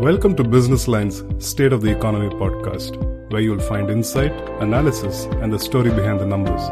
Welcome to Business Line's State of the Economy podcast, where you'll find insight, analysis, and the story behind the numbers.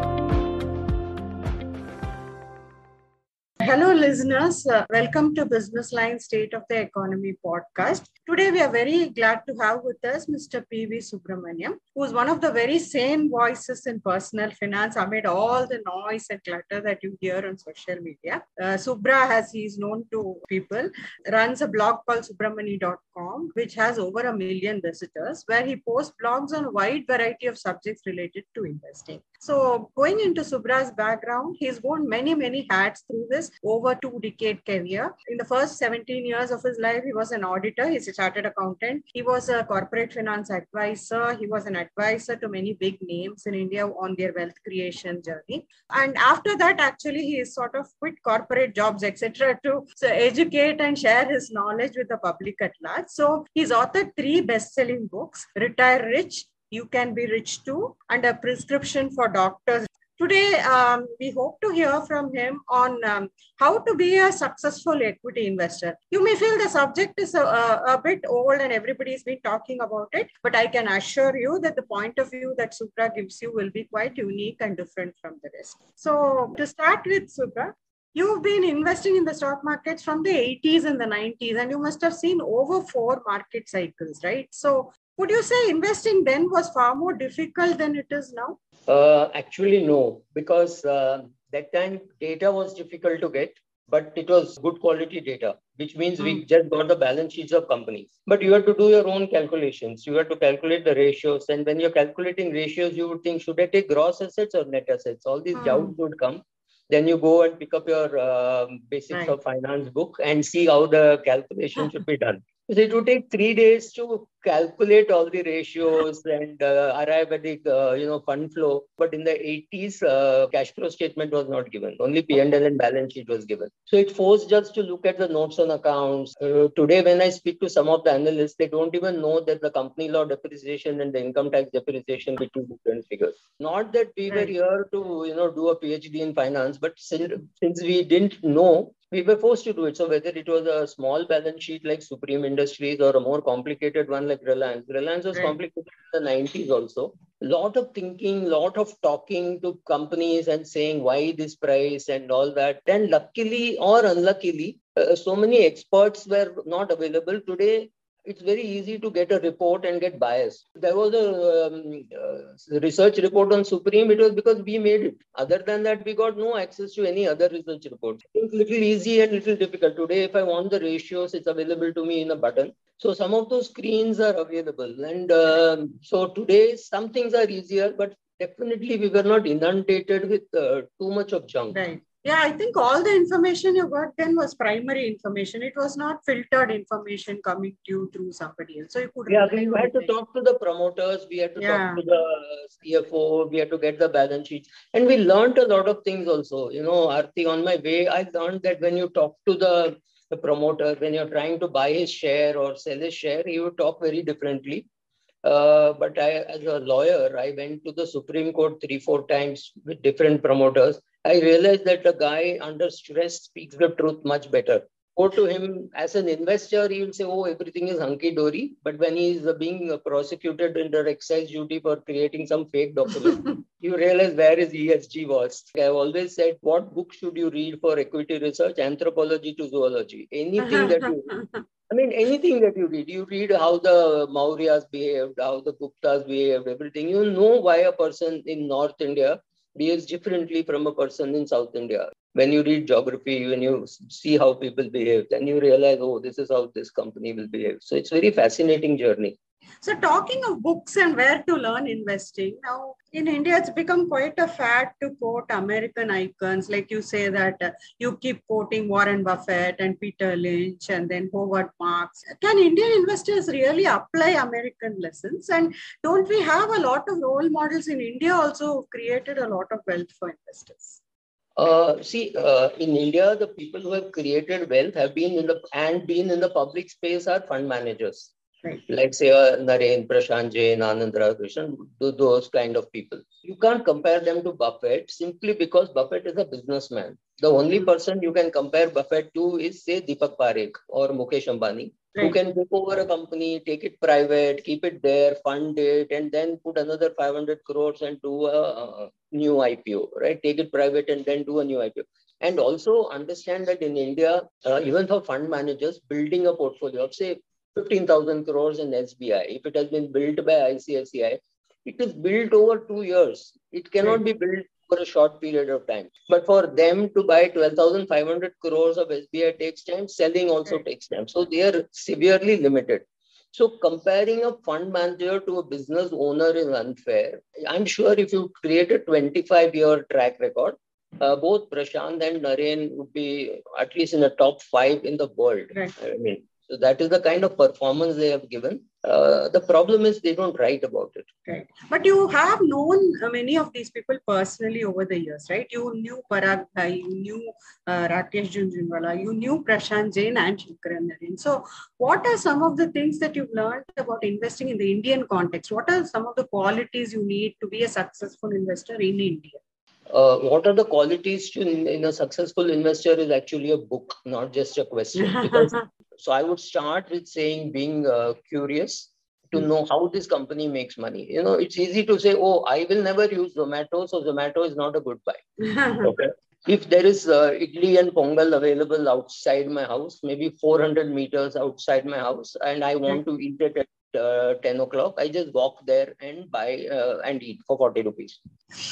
Listeners. Uh, welcome to Business Line State of the Economy podcast. Today, we are very glad to have with us Mr. P.V. Subramanyam, who is one of the very sane voices in personal finance amid all the noise and clutter that you hear on social media. Uh, Subra, as he is known to people, runs a blog called subramoney.com, which has over a million visitors, where he posts blogs on a wide variety of subjects related to investing. So, going into Subra's background, he's worn many, many hats through this over two decade career. In the first 17 years of his life, he was an auditor, he's a chartered accountant, he was a corporate finance advisor, he was an advisor to many big names in India on their wealth creation journey. And after that, actually, he sort of quit corporate jobs, etc., to so educate and share his knowledge with the public at large. So, he's authored three best selling books Retire Rich, you can be rich too, and a prescription for doctors. Today, um, we hope to hear from him on um, how to be a successful equity investor. You may feel the subject is a, a, bit old and everybody's been talking about it, but I can assure you that the point of view that Subra gives you will be quite unique and different from the rest. So, to start with, Subra, you've been investing in the stock markets from the 80s and the 90s and you must have seen over four market cycles right so would you say investing then was far more difficult than it is now? Uh, actually, no, because uh, that time data was difficult to get, but it was good quality data, which means mm. we hmm. just got the balance sheets of companies. But you have to do your own calculations. You have to calculate the ratios. And when you're calculating ratios, you would think, should I take gross assets or net assets? All these mm. doubts would come. Then you go and pick up your uh, basics right. of finance book and see how the calculation should be done. So it would take three days to calculate all the ratios and uh, arrive at the uh, you know fund flow. But in the 80s, uh, cash flow statement was not given. Only P&L and balance sheet was given. So it forced us to look at the notes on accounts. Uh, today, when I speak to some of the analysts, they don't even know that the company law depreciation and the income tax depreciation be two different figures. Not that we were here to you know do a PhD in finance, but since, since we didn't know we were forced to do it. So whether it was a small balance sheet like Supreme Industries or a more complicated one like Reliance, Reliance was right. complicated in the 90s also. Lot of thinking, lot of talking to companies and saying why this price and all that. And luckily or unluckily, uh, so many experts were not available today it's very easy to get a report and get biased. There was a um, uh, research report on Supreme. It was because we made it. Other than that, we got no access to any other research report. It's little easy and little difficult. Today, if I want the ratios, it's available to me in a button. So some of those screens are available. And um, so today, some things are easier, but definitely we were not inundated with uh, too much of junk. Right. Yeah, I think all the information you got then was primary information. It was not filtered information coming to you through somebody else. So you could. Yeah, we had to talk to the promoters. We had to yeah. talk to the CFO. We had to get the balance sheet, and we learned a lot of things also. You know, Arti, on my way, I learned that when you talk to the the promoter, when you're trying to buy his share or sell his share, he would talk very differently. Uh, but I, as a lawyer, I went to the Supreme Court three, four times with different promoters. I realized that a guy under stress speaks the truth much better. Go to him as an investor, he will say, Oh, everything is hunky dory. But when he is being prosecuted under excise duty for creating some fake document, you realize where his ESG was. I've always said, What book should you read for equity research? Anthropology to zoology. Anything that you I mean, anything that you read, you read how the Mauryas behaved, how the Guptas behaved, everything. You know why a person in North India behaves differently from a person in South India. When you read geography, when you see how people behave, then you realize, oh, this is how this company will behave. So it's very fascinating journey. So, talking of books and where to learn investing, now in India, it's become quite a fad to quote American icons. Like you say that uh, you keep quoting Warren Buffett and Peter Lynch and then Howard Marks. Can Indian investors really apply American lessons? And don't we have a lot of role models in India also created a lot of wealth for investors? Uh, see, uh, in India, the people who have created wealth have been in the and been in the public space are fund managers Right. Like say uh, Naren, Prashant Jain, Anand Krishnan, those kind of people. You can't compare them to Buffett simply because Buffett is a businessman. The only mm-hmm. person you can compare Buffett to is say Deepak Parekh or Mukesh Ambani, right. who can take over a company, take it private, keep it there, fund it, and then put another 500 crores and do a, a new IPO, right? Take it private and then do a new IPO. And also understand that in India, uh, even for fund managers, building a portfolio of say 15,000 crores in SBI. If it has been built by ICICI, it is built over two years. It cannot be built for a short period of time. But for them to buy 12,500 crores of SBI takes time, selling also takes time. So they are severely limited. So comparing a fund manager to a business owner is unfair. I'm sure if you create a 25 year track record, uh, both Prashant and Naren would be at least in the top five in the world. Right. I mean, so that is the kind of performance they have given. Uh, the problem is they don't write about it. Right. But you have known uh, many of these people personally over the years, right? You knew Parag Bhai, you knew uh, Rakesh Jhunjhunwala, you knew Prashant Jain and Sankaran Naren. So what are some of the things that you've learned about investing in the Indian context? What are some of the qualities you need to be a successful investor in India? Uh, what are the qualities to in, in, a successful investor is actually a book, not just a question. Because so I would start with saying being uh, curious to hmm. know how this company makes money. You know, it's easy to say, oh, I will never use Zomato, so Zomato is not a good buy. okay. If there is uh, idli and pongal available outside my house, maybe 400 meters outside my house, and I want to eat it at uh, 10 o'clock, I just walk there and buy uh, and eat for 40 rupees.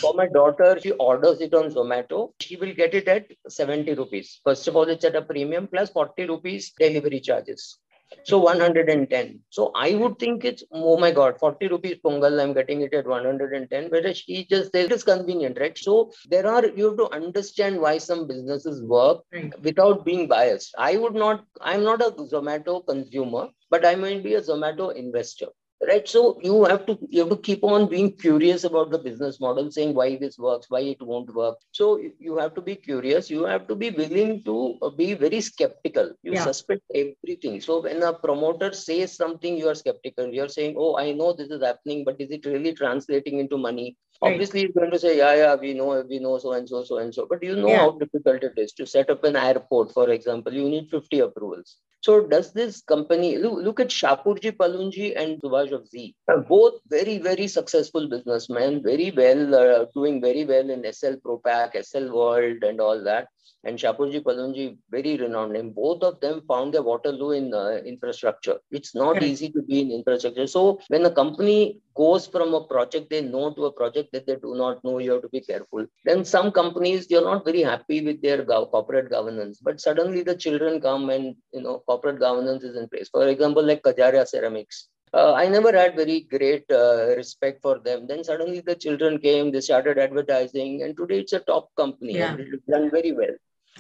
For my daughter, she orders it on Zomato. She will get it at 70 rupees. First of all, it's at a premium plus 40 rupees delivery charges. So 110. So I would think it's, oh my God, 40 rupees pongal, I'm getting it at 110. Whereas she just says it's convenient, right? So there are, you have to understand why some businesses work without being biased. I would not, I'm not a Zomato consumer, but I might be a Zomato investor right? So you have to you have to keep on being curious about the business model saying why this works why it won't work. So you have to be curious. You have to be willing to uh, be very skeptical. You yeah. suspect everything. So when a promoter says something you are skeptical. You're saying oh i know this is happening but is it really translating into money? Obviously you're going to say yeah yeah we know we know so and so so and so. But you know yeah. how difficult it is to set up an airport for example. You need 50 approvals so does this company look, look at Shapoorji Pallonji and Subhash of Zee, both very very successful businessmen, very well uh, doing very well in Essel Propack, Essel World, and all that and Shapoorji Pallonji, very renowned name. Both of them found their Waterloo in uh, infrastructure. It's not easy to be in infrastructure. So when a company goes from a project they know to a project that they do not know, you have to be careful. Then some companies, you're not very happy with their go- corporate governance, but suddenly the children come and, you know, corporate governance is in place. For example, like Kajaria Ceramics. Uh, I never had very great uh, respect for them. Then suddenly the children came, they started advertising, and today it's a top company yeah. and it's done very well.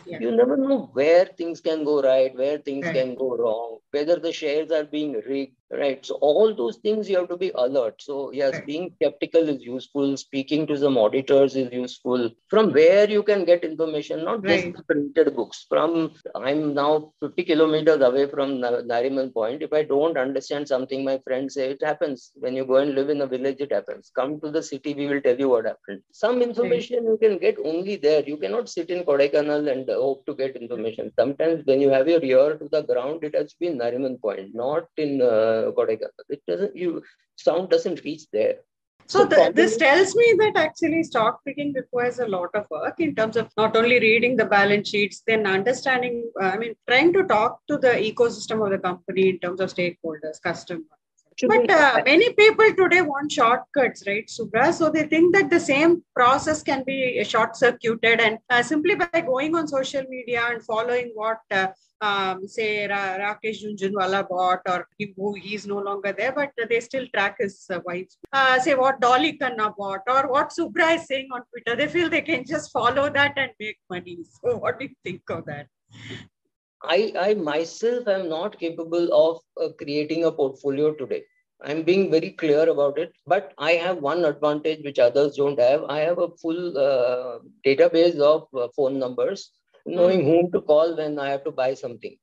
Yeah. You never know where things can go right, where things right. can go wrong, whether the shares are being rigged, right? So all those things you have to be alert. So yes, being skeptical is useful. Speaking to some auditors is useful. From where you can get information, not right. just printed books. From I'm now 50 kilometers away from Nariman Point. If I don't understand something, my friends say it happens. When you go and live in a village, it happens. Come to the city, we will tell you what happened. Some information you can get only there. You cannot sit in Kodaikanal and hope to get information. Sometimes when you have your ear to the ground, it has to be Nariman Point, not in uh, Kodaikanal. It doesn't, you sound doesn't reach there. So, so the, this tells me that actually stock picking requires a lot of work in terms of not only reading the balance sheets, then understanding, uh, I mean, trying to talk to the ecosystem of the company in terms of stakeholders, customers, but uh, many people today want shortcuts, right, Subra? So they think that the same process can be short circuited, and uh, simply by going on social media and following what, uh, um, say, Ra- Rakesh Jhunjhunwala bought, or he, he's no longer there, but they still track his uh, wife. Uh, say what Dolly Khanna bought, or what Subra is saying on Twitter. They feel they can just follow that and make money. So, what do you think of that? I, I myself am not capable of uh, creating a portfolio today. I'm being very clear about it, but I have one advantage which others don't have. I have a full uh, database of uh, phone numbers, knowing mm. whom to call when I have to buy something.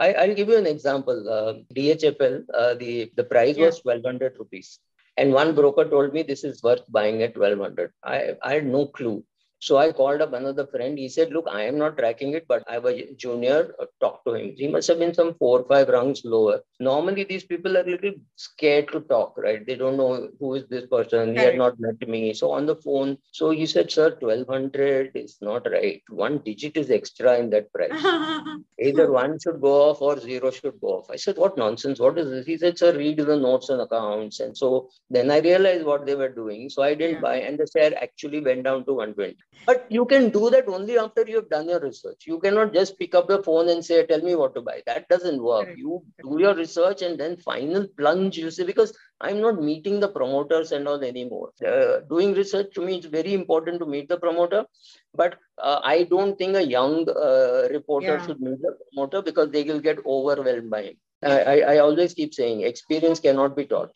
I, I'll give you an example. Uh, DHFL, uh, the, the price yeah. was 1200 rupees. And one broker told me this is worth buying at 1200. I, I had no clue. So I called up another friend. He said, Look, I am not tracking it, but I have a junior. Uh, talk to him. He must have been some four or five rungs lower. Normally, these people are a little scared to talk, right? They don't know who is this person. He had not met me. So on the phone, so he said, Sir, 1200 is not right. One digit is extra in that price. Either one should go off or zero should go off. I said, What nonsense? What is this? He said, Sir, read the notes and accounts. And so then I realized what they were doing. So I didn't yeah. buy, and the share actually went down to 120. But you can do that only after you have done your research. You cannot just pick up the phone and say, tell me what to buy. That doesn't work. You do your research and then final plunge, you say, because I'm not meeting the promoters and all anymore. Uh, doing research to me is very important to meet the promoter. But uh, I don't think a young uh, reporter yeah. should meet the promoter because they will get overwhelmed by him. I, I, I always keep saying experience cannot be taught.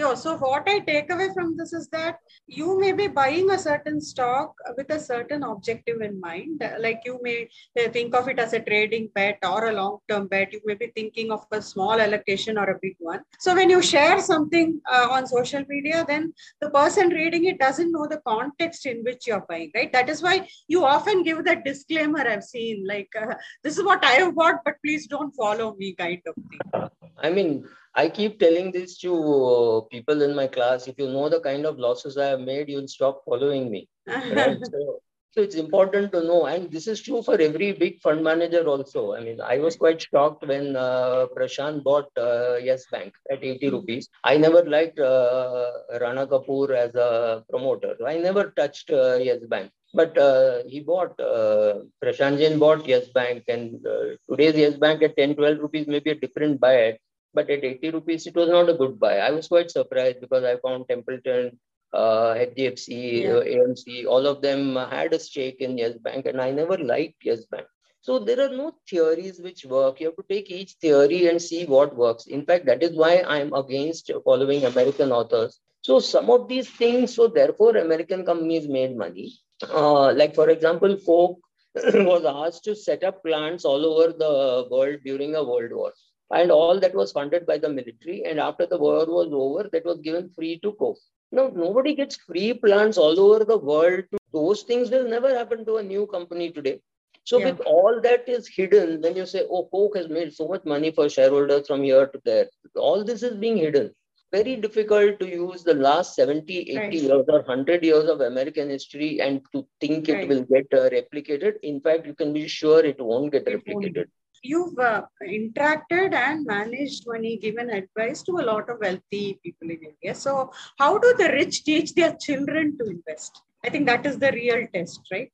Yeah, so what I take away from this is that you may be buying a certain stock with a certain objective in mind. Like you may uh, think of it as a trading bet or a long term bet. You may be thinking of a small allocation or a big one. So when you share something uh, on social media, then the person reading it doesn't know the context in which you're buying, right? That is why you often give that disclaimer I've seen, like, uh, this is what I have bought, but please don't follow me, kind of thing. I mean, I keep telling this to uh, people in my class. If you know the kind of losses I have made, you'll stop following me. Right? so, so it's important to know, and this is true for every big fund manager also. I mean, I was quite shocked when uh, Prashant bought uh, Yes Bank at 80 hmm. rupees. I never liked uh, Rana Kapoor as a promoter. I never touched uh, Yes Bank. But uh, he bought, uh, Prashant Jain bought Yes Bank, and uh, today's Yes Bank at 10, 12 rupees may be a different buy but at 80 rupees, it was not a good buy. I was quite surprised because I found Templeton, uh, HDFC, yeah. uh, AMC, all of them had a stake in Yes Bank, and I never liked Yes Bank. So there are no theories which work. You have to take each theory and see what works. In fact, that is why I'm against following American authors. So some of these things, so therefore American companies made money. Uh, like for example, Coke was asked to set up plants all over the world during a world war and all that was funded by the military. And after the war was over, that was given free to Coke. Now, nobody gets free plants all over the world. Those things will never happen to a new company today. So, yeah. with all that is hidden, then you say, oh, Coke has made so much money for shareholders from here to there, all this is being hidden. Very difficult to use the last 70, 80 right. years or 100 years of American history and to think right. it will get uh, replicated. In fact, you can be sure it won't get replicated. You've uh, interacted and managed money, given advice to a lot of wealthy people in India. So, how do the rich teach their children to invest? I think that is the real test, right?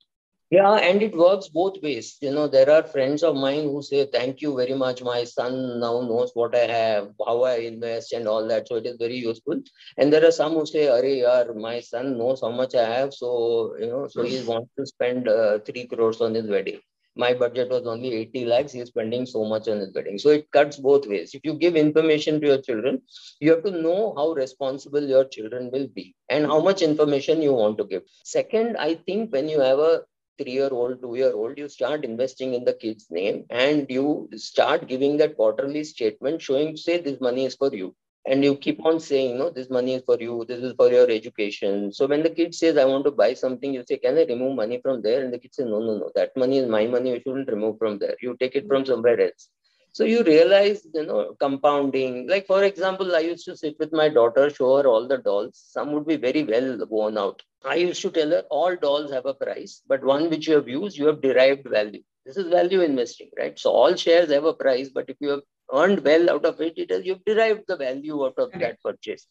Yeah, and it works both ways. You know, there are friends of mine who say, Thank you very much. My son now knows what I have, how I invest, and all that. So it is very useful. And there are some who say, Are, yaar, my son knows how much I have. So, you know, so he wants to spend uh, three crores on his wedding my budget was only 80 lakhs he's spending so much on his wedding. So it cuts both ways. If you give information to your children you have to know how responsible your children will be and how much information you want to give. Second i think when you have a three year old two year old you start investing in the kid's name and you start giving that quarterly statement showing say this money is for you and you keep on saying, no, this money is for you, this is for your education. So when the kid says, I want to buy something, you say, can I remove money from there? And the kid says, no, no, no, that money is my money. You shouldn't remove from there. You take it from somewhere else. So you realize, you know, compounding. Like, for example, I used to sit with my daughter, show her all the dolls. Some would be very well worn out. I used to tell her all dolls have a price, but one which you have used, you have derived value. This is value investing, right? So all shares have a price, but if you have earned well out of it, it is you've derived the value out of that purchase.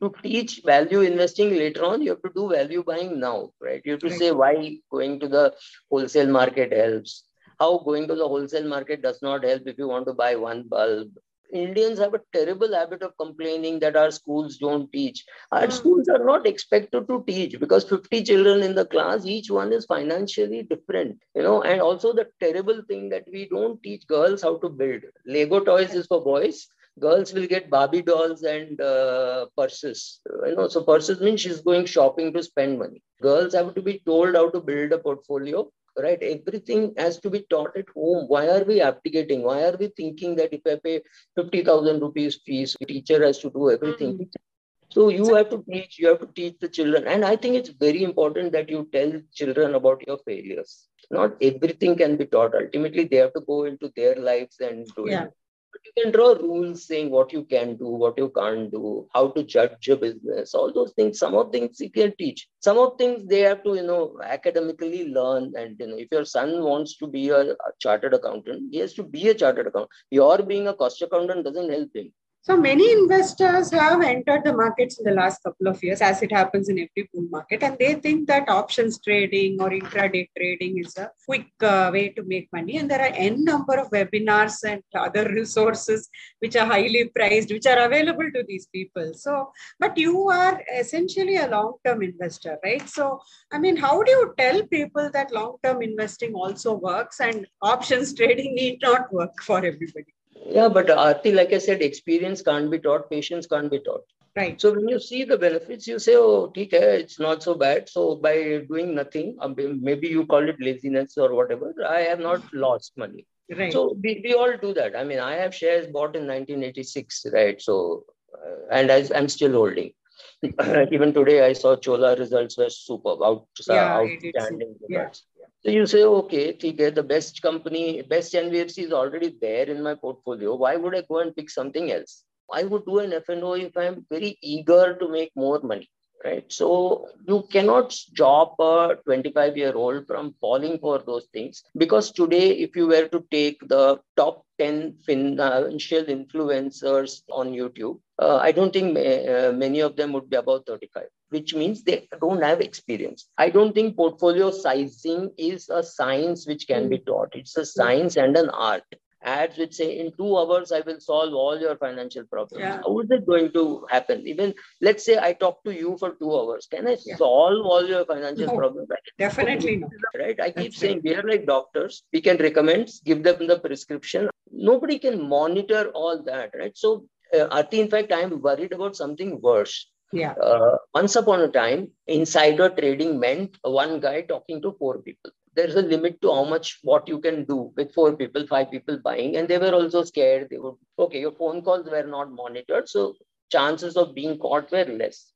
To teach value investing later on, you have to do value buying now, right? You have to say why going to the wholesale market helps, how going to the wholesale market does not help if you want to buy one bulb, Indians have a terrible habit of complaining that our schools don't teach. Our mm. schools are not expected to teach because 50 children in the class, each one is financially different, you know. And also the terrible thing that we don't teach girls how to build. Lego toys is for boys. Girls will get Barbie dolls and uh, purses. You know, so purses means she's going shopping to spend money. Girls have to be told how to build a portfolio right? Everything has to be taught at home. Why are we abdicating? Why are we thinking that if I pay 50,000 rupees fees, teacher has to do everything? Mm-hmm. So you have to teach, you have to teach the children. And I think it's very important that you tell children about your failures. Not everything can be taught. Ultimately, they have to go into their lives and do yeah. it. You can draw rules saying what you can do, what you can't do, how to judge a business, all those things. Some of things you can teach. Some of things they have to, you know, academically learn. And you know, if your son wants to be a, a chartered accountant, he has to be a chartered accountant. Your being a cost accountant doesn't help him so many investors have entered the markets in the last couple of years, as it happens in every bull market, and they think that options trading or intraday trading is a quick uh, way to make money. And there are n number of webinars and other resources which are highly priced, which are available to these people. So, but you are essentially a long-term investor, right? So, I mean, how do you tell people that long-term investing also works and options trading need not work for everybody? Yeah, but Aarti, like I said, experience can't be taught, patience can't be taught. Right. So when you see the benefits, you say, oh, okay, it's not so bad. So by doing nothing, um, maybe you call it laziness or whatever, I have not lost money. Right. So we, we all do that. I mean, I have shares bought in 1986, right? So, uh, and I, I'm still holding. Even today, I saw Chola results were superb, out, yeah, outstanding results. Yeah. So you say, okay, okay, the best company, best NBFC is already there in my portfolio. Why would I go and pick something else? I would do an F&O if I'm very eager to make more money, right? So you cannot stop a 25 year old from falling for those things because today, if you were to take the top 10 financial influencers on YouTube, uh, I don't think uh, many of them would be about 35 which means they don't have experience. I don't think portfolio sizing is a science which can be taught. It's a science and an art. Ads which say in two hours I will solve all your financial problems. Yeah. How is it going to happen? Even let's say I talk to you for two hours. Can I yeah. solve all your financial no, problems? Definitely not. Right. I keep That's saying right. we are like doctors. We can recommend, give them the prescription. Nobody can monitor all that. Right. So uh, Aarti, in fact, I'm worried about something worse yeah. Uh, once upon a time, insider trading meant one guy talking to four people. There's a limit to how much what you can do with four people, five people buying, and they were also scared. They would okay, your phone calls were not monitored, so chances of being caught were less.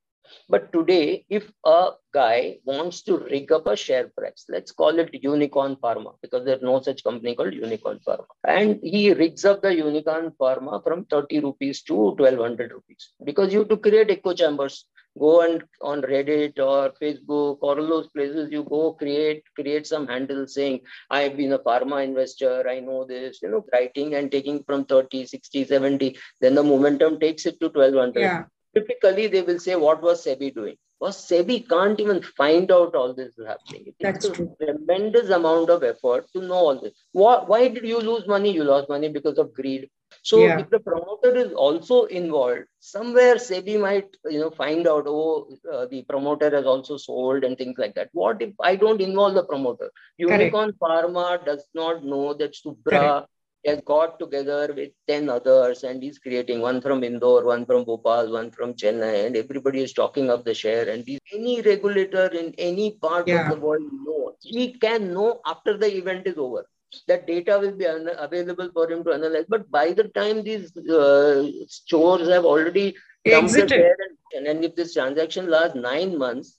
But today, if a guy wants to rig up a share price, let's call it Unicorn Pharma, because there's no such company called Unicorn Pharma. And he rigs up the Unicorn Pharma from 30 rupees to 1200 rupees. Because you have to create echo chambers. Go and on Reddit or Facebook or all those places, you go create create some handle saying, I have been a pharma investor, I know this, you know, writing and taking from 30, 60, 70. Then the momentum takes it to 1200. Yeah typically they will say, what was SEBI doing? Well, SEBI can't even find out all this is happening. It That's a true. tremendous amount of effort to know all this. Why, why did you lose money? You lost money because of greed. So yeah. if the promoter is also involved, somewhere SEBI might, you know, find out, oh, uh, the promoter has also sold and things like that. What if I don't involve the promoter? Unicorn Pharma does not know that Subra has got together with 10 others and he's creating one from Indore, one from Bhopal, one from Chennai, and everybody is talking of the share. And any regulator in any part yeah. of the world knows. He can know after the event is over. That data will be un- available for him to analyze. But by the time these uh, stores have already exited, and, and if this transaction lasts nine months,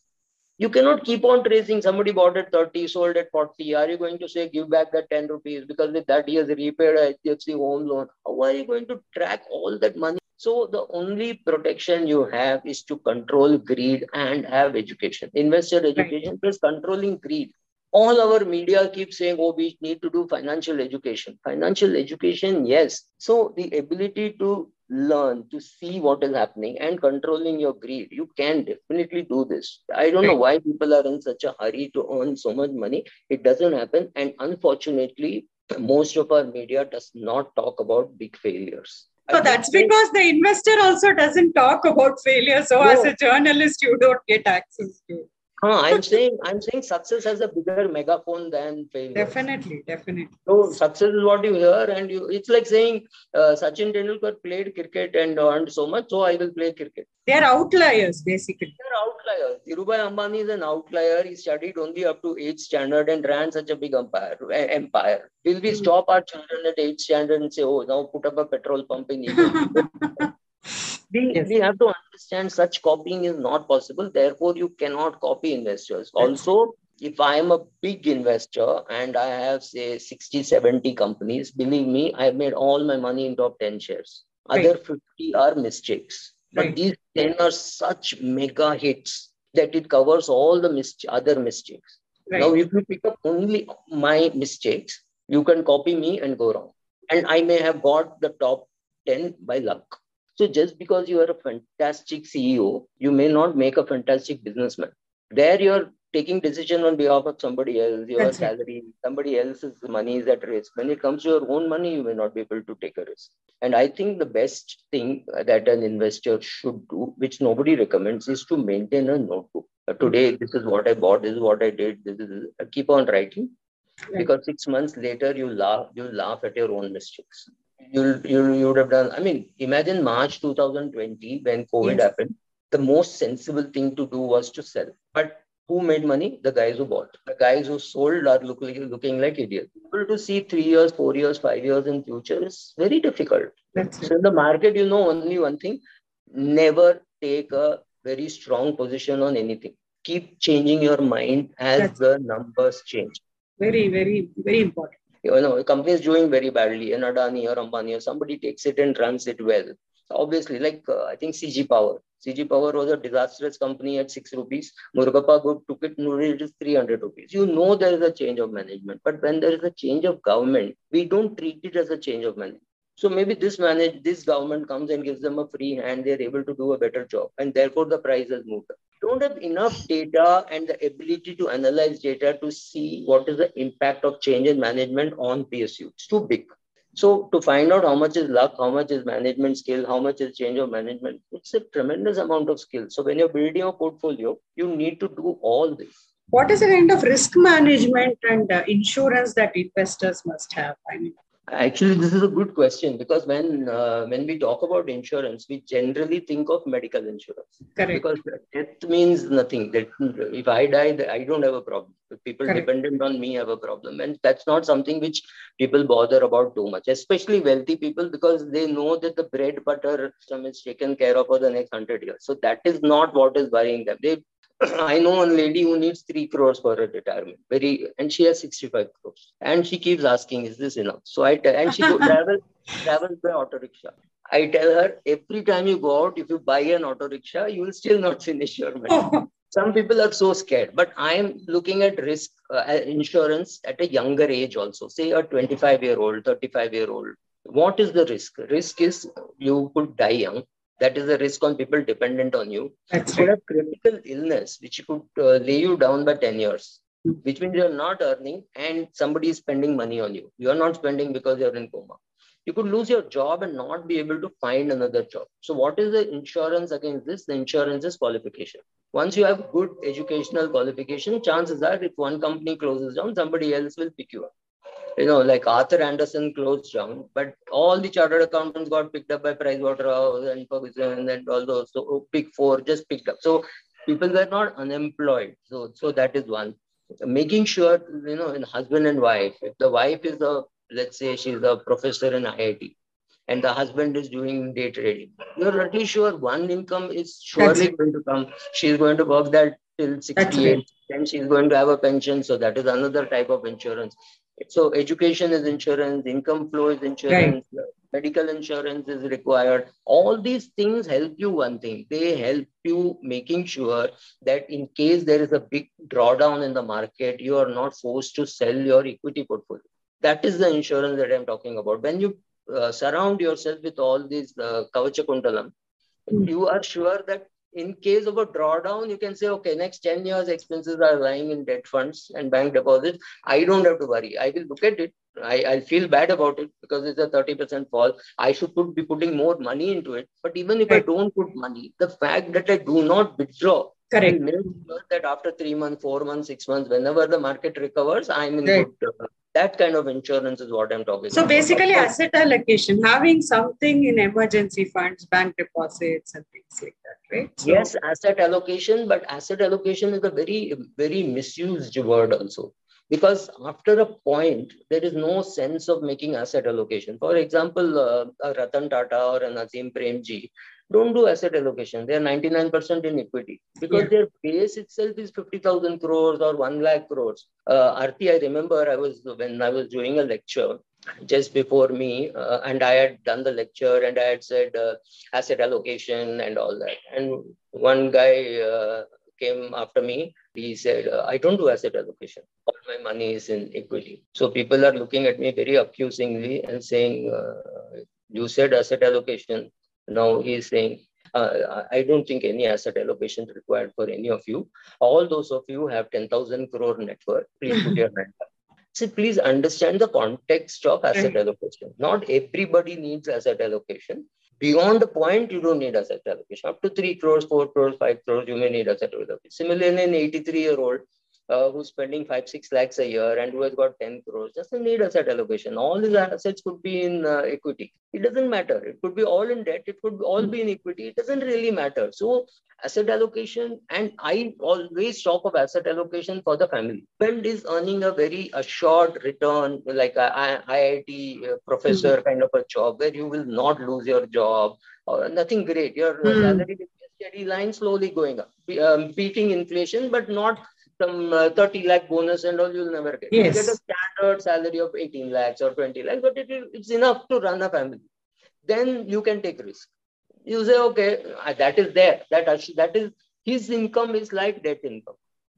you cannot keep on tracing somebody bought at 30 sold at 40 are you going to say give back that 10 rupees because with that he has repaid a HDFC home loan how are you going to track all that money? So the only protection you have is to control greed and have education. Investor education right. plus controlling greed. All our media keeps saying oh we need to do financial education. Financial education yes. So the ability to learn to see what is happening and controlling your greed. You can definitely do this. I don't know why people are in such a hurry to earn so much money. It doesn't happen. And unfortunately most of our media does not talk about big failures. So that's because the investor also doesn't talk about failure so no. as a journalist you don't get access to Huh, I'm saying I'm saying success has a bigger megaphone than failure. Definitely, definitely. So success is what you hear, and you it's like saying uh, Sachin Tendulkar played cricket and earned so much, so I will play cricket. They are outliers, basically. They're outliers. Dhirubhai Ambani is an outlier. He studied only up to eighth standard and ran such a big empire. Empire. Will we stop our children at eighth standard and say, "Oh, now put up a petrol pump in Egypt"? we, yes. we have to understand such copying is not possible. Therefore, you cannot copy investors. Also, if I am a big investor and I have, say, 60, 70 companies, believe me, I've made all my money in top 10 shares. Right. Other 50 are mistakes. Right. But these 10 are such mega hits that it covers all the mis- other mistakes. Now, if you pick up only my mistakes, you can copy me and go wrong. And I may have got the top 10 by luck. So just because you are a fantastic CEO, you may not make a fantastic businessman. There you're taking decision on behalf of somebody else, your That's salary, it. somebody else's money is at risk. When it comes to your own money, you may not be able to take a risk. And I think the best thing that an investor should do, which nobody recommends, is to maintain a notebook. Uh, today, this is what I bought, this is what I did, this is uh, keep on writing. Right. Because six months later, you laugh, you laugh at your own mistakes you you you would have done. I mean, imagine March 2020 when COVID yes. happened. The most sensible thing to do was to sell. But who made money? The guys who bought. The guys who sold are looking looking like idiots. People to see three years, four years, five years in future is very difficult. That's so in the market, you know only one thing: never take a very strong position on anything. Keep changing your mind as That's the numbers change. Very, very, very important you know, a company is doing very badly, an Adani or Ambani or somebody takes it and runs it well. Obviously, like uh, I think CG Power. CG Power was a disastrous company at 6 rupees. Murugappa Group took it, it is 300 rupees. You know there is a change of management. But when there is a change of government, we don't treat it as a change of management. So maybe this manage this government comes and gives them a free hand, they're able to do a better job, and therefore the price has moved up. Don't have enough data and the ability to analyze data to see what is the impact of change in management on PSU. It's too big. So to find out how much is luck, how much is management skill, how much is change of management, it's a tremendous amount of skill. So when you're building a portfolio, you need to do all this. What is the kind of risk management and uh, insurance that investors must have? I mean, Actually, this is a good question because when uh, when we talk about insurance, we generally think of medical insurance. Correct. Because death means nothing. That if I die, I don't have a problem. If people Correct. dependent on me have a problem, and that's not something which people bother about too much. Especially wealthy people because they know that the bread butter system is taken care of for the next hundred years. So that is not what is worrying them. They I know one lady who needs three crores for her retirement. Very, and she has 65 crores. And she keeps asking, is this enough? So I tell, and she go, travel, travels by auto rickshaw. I tell her, every time you go out, if you buy an auto rickshaw, you will still not finish your money. Some people are so scared, but I am looking at risk uh, insurance at a younger age also. Say a 25 year old, 35 year old. What is the risk? Risk is you could die young that is a risk on people dependent on you. That's you have critical illness which could uh, lay you down by 10 years, hmm. which means you're not earning and somebody is spending money on you. You're not spending because you're in coma. You could lose your job and not be able to find another job. So, what is the insurance against this? The insurance is qualification. Once you have good educational qualification, chances are if one company closes down, somebody else will pick you up you know, like Arthur Andersen closed down, but all the chartered accountants got picked up by Pricewaterhouse and Ferguson and all those. So Big Four just picked up. So people were not unemployed. So so that is one. Making sure you know, in husband and wife. If the wife is a let's say she's a professor in IIT, and the husband is doing day trading, you're pretty sure one income is surely going to come. She's going to work that till 68. Then she's going to have a pension. So that is another type of insurance. So education is insurance, income flow is insurance, right. medical insurance is required. All these things help you one thing. They help you making sure that in case there is a big drawdown in the market, you are not forced to sell your equity portfolio. That is the insurance that I'm talking about. When you uh, surround yourself with all these uh, kavacha kuntalam, mm. you are sure that in case of a drawdown, you can say, okay, next 10 years expenses are lying in debt funds and bank deposits. I don't have to worry. I will look at it. I, I feel bad about it because it's a 30% fall. I should put, be putting more money into it. But even if I don't put money, the fact that I do not withdraw Correct. That after three months, four months, six months, whenever the market recovers, I'm in Right. good. Uh, that kind of insurance is what I'm talking So about. basically, asset allocation, having something in emergency funds, bank deposits, and things like that, right? So- yes, asset allocation, but asset allocation is a very, very misused word also. Because after a point, there is no sense of making asset allocation. For example, uh, a Ratan Tata or an Azim Premji don't do asset allocation. They are 99% in equity because Yeah. their base itself is 50,000 crores or 1 lakh crores. Uh, Arti, I remember I was when I was doing a lecture just before me, uh, and I had done the lecture and I had said uh, asset allocation and all that. And one guy uh, came after me. He said, uh, I don't do asset allocation. All my money is in equity. So people are looking at me very accusingly and saying, uh, You said asset allocation. Now he's saying, uh, I don't think any asset allocation is required for any of you. All those of you have 10,000 crore net worth. Please put your hand up. So please understand the context of asset mm-hmm. allocation. Not everybody needs asset allocation. Beyond the point, you don't need asset allocation. Up to 3 crores, 4 crores, 5 crores, you may need asset allocation. Similarly, an 83 year old uh, who's spending 5, 6 lakhs a year and who has got 10 crores doesn't need asset allocation. All his assets could be in uh, equity. It doesn't matter. It could be all in debt. It could all be in equity. It doesn't really matter. So asset allocation, and I always talk of asset allocation for the family. Friend is earning a very assured return, like a IIT uh, professor kind of a job where you will not lose your job or nothing great. Your uh, Hmm. salary steady line slowly going up, be- um, beating inflation, but not some uh, 30 lakh bonus and all you'll never get. Yes. You get a standard salary of 18 lakhs or 20 lakhs, but it, it's enough to run a family. Then you can take risk. You say, okay, uh, that is there. That that is his income is like debt income.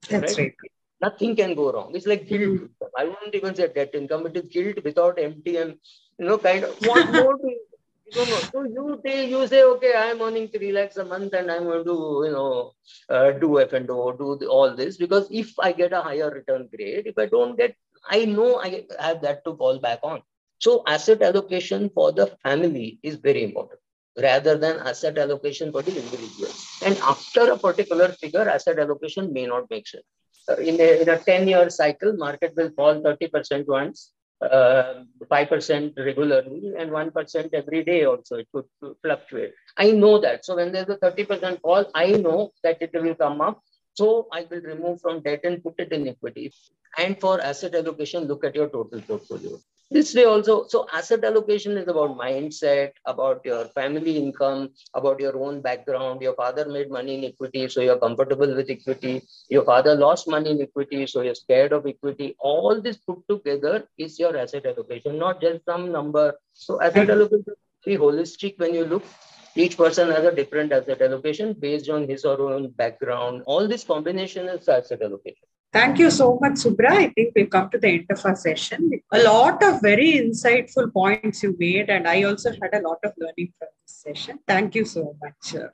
That's right. Nothing can go wrong. It's like gilt. Mhm. I wouldn't even say debt income. It is gilt without MTM. You know, kind of what more do you, you don't know. So you say, you say, okay, I'm earning three lakhs a month and I'm going to, you know, uh, do F and O, do the, all this because if I get a higher return grade, if I don't get, I know I have that to fall back on. So asset allocation for the family is very important rather than asset allocation for the individual. And after a particular figure, asset allocation may not make sense. Uh, in a, in a 10 year cycle, market will fall 30% once, uh, 5% regularly, and 1% every day also. It could fluctuate. I know that. So when there's a 30% fall, I know that it will come up. So I will remove from debt and put it in equity. And for asset allocation, look at your total portfolio. This way also, so asset allocation is about mindset, about your family income, about your own background. Your father made money in equity, so you're comfortable with equity. Your father lost money in equity, so you're scared of equity. All this put together is your asset allocation, not just some number. So asset allocation be holistic when you look. Each person has a different asset allocation based on his or her own background. All this combination is asset allocation. Thank you so much, Subra. I think we've come to the end of our session. A lot of very insightful points you made, and I also had a lot of learning from this session. Thank you so much.